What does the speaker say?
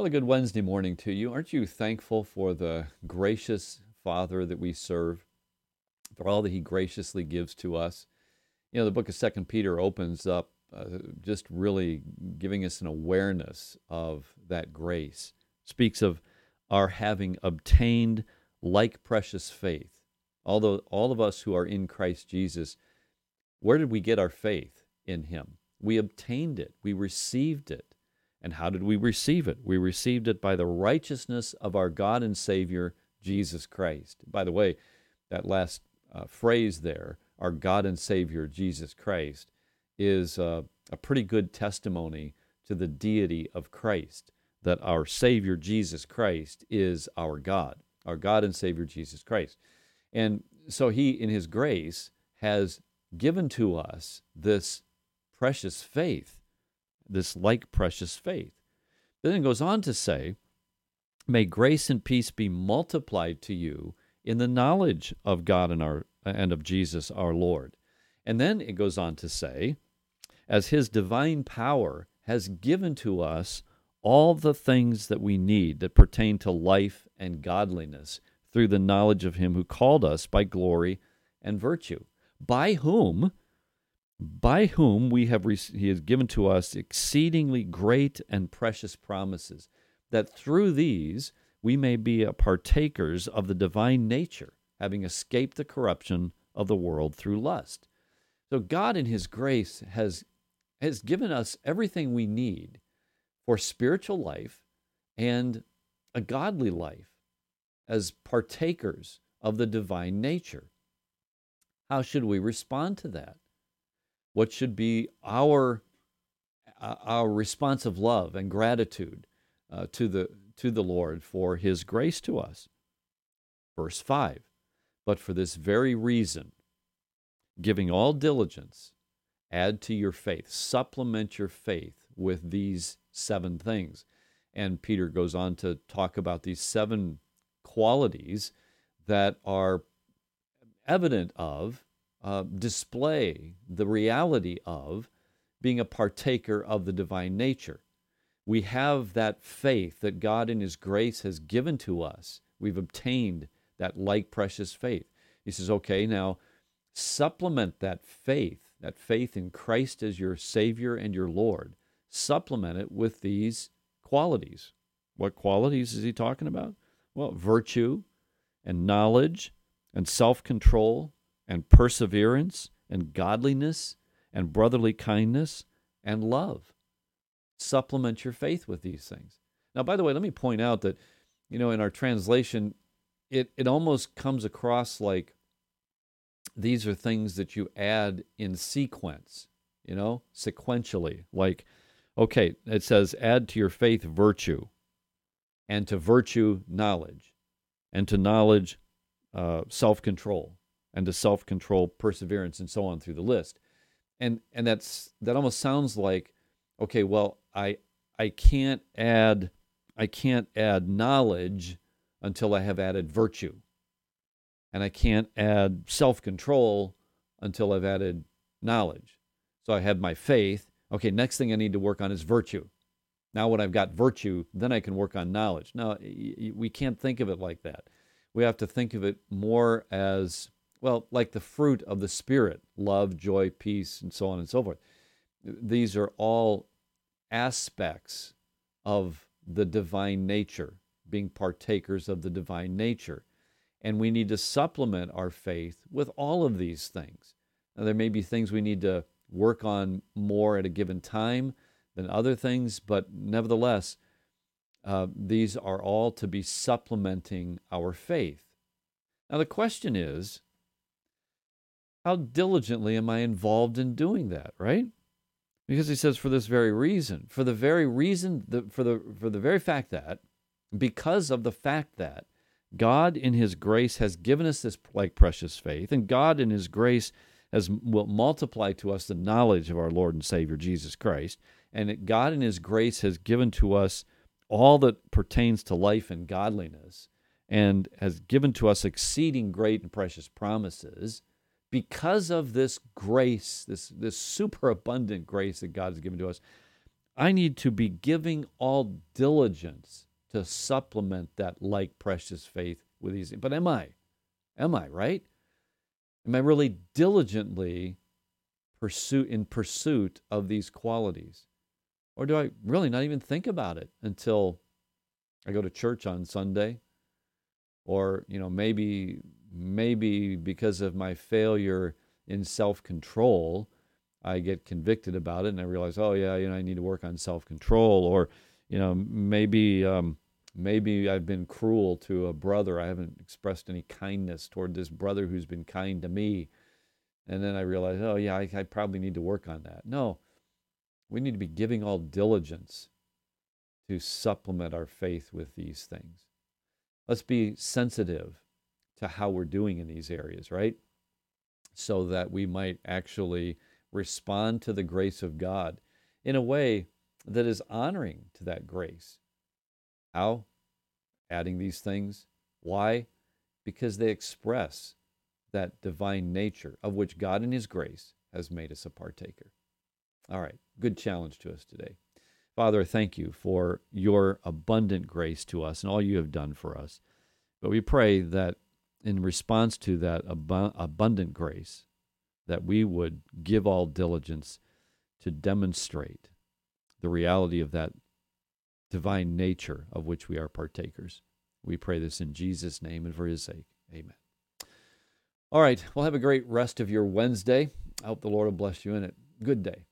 Well, a good Wednesday morning to you. Aren't you thankful for the gracious Father that we serve, for all that He graciously gives to us? You know, the book of Second Peter opens up uh, just really giving us an awareness of that grace. Speaks of our having obtained like precious faith. Although all of us who are in Christ Jesus, where did we get our faith in Him? We obtained it. We received it. And how did we receive it? We received it by the righteousness of our God and Savior, Jesus Christ. By the way, that last uh, phrase there, our God and Savior, Jesus Christ, is uh, a pretty good testimony to the deity of Christ, that our Savior, Jesus Christ, is our God, our God and Savior, Jesus Christ. And so He, in His grace, has given to us this precious faith this like precious faith. Then it goes on to say, May grace and peace be multiplied to you in the knowledge of God and, our, and of Jesus our Lord. And then it goes on to say, As his divine power has given to us all the things that we need that pertain to life and godliness through the knowledge of him who called us by glory and virtue, by whom by whom we have he has given to us exceedingly great and precious promises that through these we may be partakers of the divine nature having escaped the corruption of the world through lust. So god in his grace has has given us everything we need for spiritual life and a godly life as partakers of the divine nature how should we respond to that what should be our uh, our response of love and gratitude uh, to the to the Lord for His grace to us. Verse five, but for this very reason, giving all diligence, add to your faith, supplement your faith with these seven things. And Peter goes on to talk about these seven qualities that are evident of uh, display the reality of being a partaker of the divine nature. We have that faith that God in His grace has given to us. We've obtained that like precious faith. He says, okay, now supplement that faith, that faith in Christ as your Savior and your Lord, supplement it with these qualities. What qualities is he talking about? Well, virtue and knowledge and self control and perseverance and godliness and brotherly kindness and love. Supplement your faith with these things. Now, by the way, let me point out that, you know, in our translation, it, it almost comes across like these are things that you add in sequence, you know, sequentially. Like, okay, it says, add to your faith virtue, and to virtue, knowledge, and to knowledge, uh, self control, and to self-control, perseverance, and so on through the list. And and that's that almost sounds like, okay, well, I I can't add I can't add knowledge until I have added virtue. And I can't add self-control until I've added knowledge. So I have my faith. Okay, next thing I need to work on is virtue. Now, when I've got virtue, then I can work on knowledge. Now, we can't think of it like that. We have to think of it more as well, like the fruit of the Spirit love, joy, peace, and so on and so forth. These are all aspects of the divine nature, being partakers of the divine nature. And we need to supplement our faith with all of these things. Now, there may be things we need to work on more at a given time than other things, but nevertheless, uh, these are all to be supplementing our faith. Now, the question is how diligently am I involved in doing that, right? Because he says for this very reason, for the very reason, the, for the for the very fact that, because of the fact that God in His grace has given us this like precious faith, and God in His grace has will multiply to us the knowledge of our Lord and Savior Jesus Christ, And God, in His grace, has given to us all that pertains to life and godliness and has given to us exceeding great and precious promises. Because of this grace, this, this superabundant grace that God has given to us, I need to be giving all diligence to supplement that like precious faith with these. But am I? Am I, right? Am I really diligently pursue, in pursuit of these qualities? Or do I really not even think about it until I go to church on Sunday? Or, you know, maybe maybe because of my failure in self-control, I get convicted about it and I realize, oh yeah, you know, I need to work on self-control. Or, you know, maybe um, maybe I've been cruel to a brother. I haven't expressed any kindness toward this brother who's been kind to me. And then I realize, oh, yeah, I, I, probably need to work on that. No, we need to be giving all diligence to supplement our faith with these things. Let's be sensitive to how we're doing in these areas, right? So that we might actually respond to the grace of God in a way that is honoring to that grace. How? Adding these things. Why? Because they express that divine nature of which God in His grace has made us a partaker. All right, good challenge to us today. Father, thank you for your abundant grace to us and all you have done for us. But we pray that in response to that ab- abundant grace, that we would give all diligence to demonstrate the reality of that divine nature of which we are partakers. We pray this in Jesus' name and for his sake. Amen. All right. Well, have a great rest of your Wednesday. I hope the Lord will bless you in it. Good day.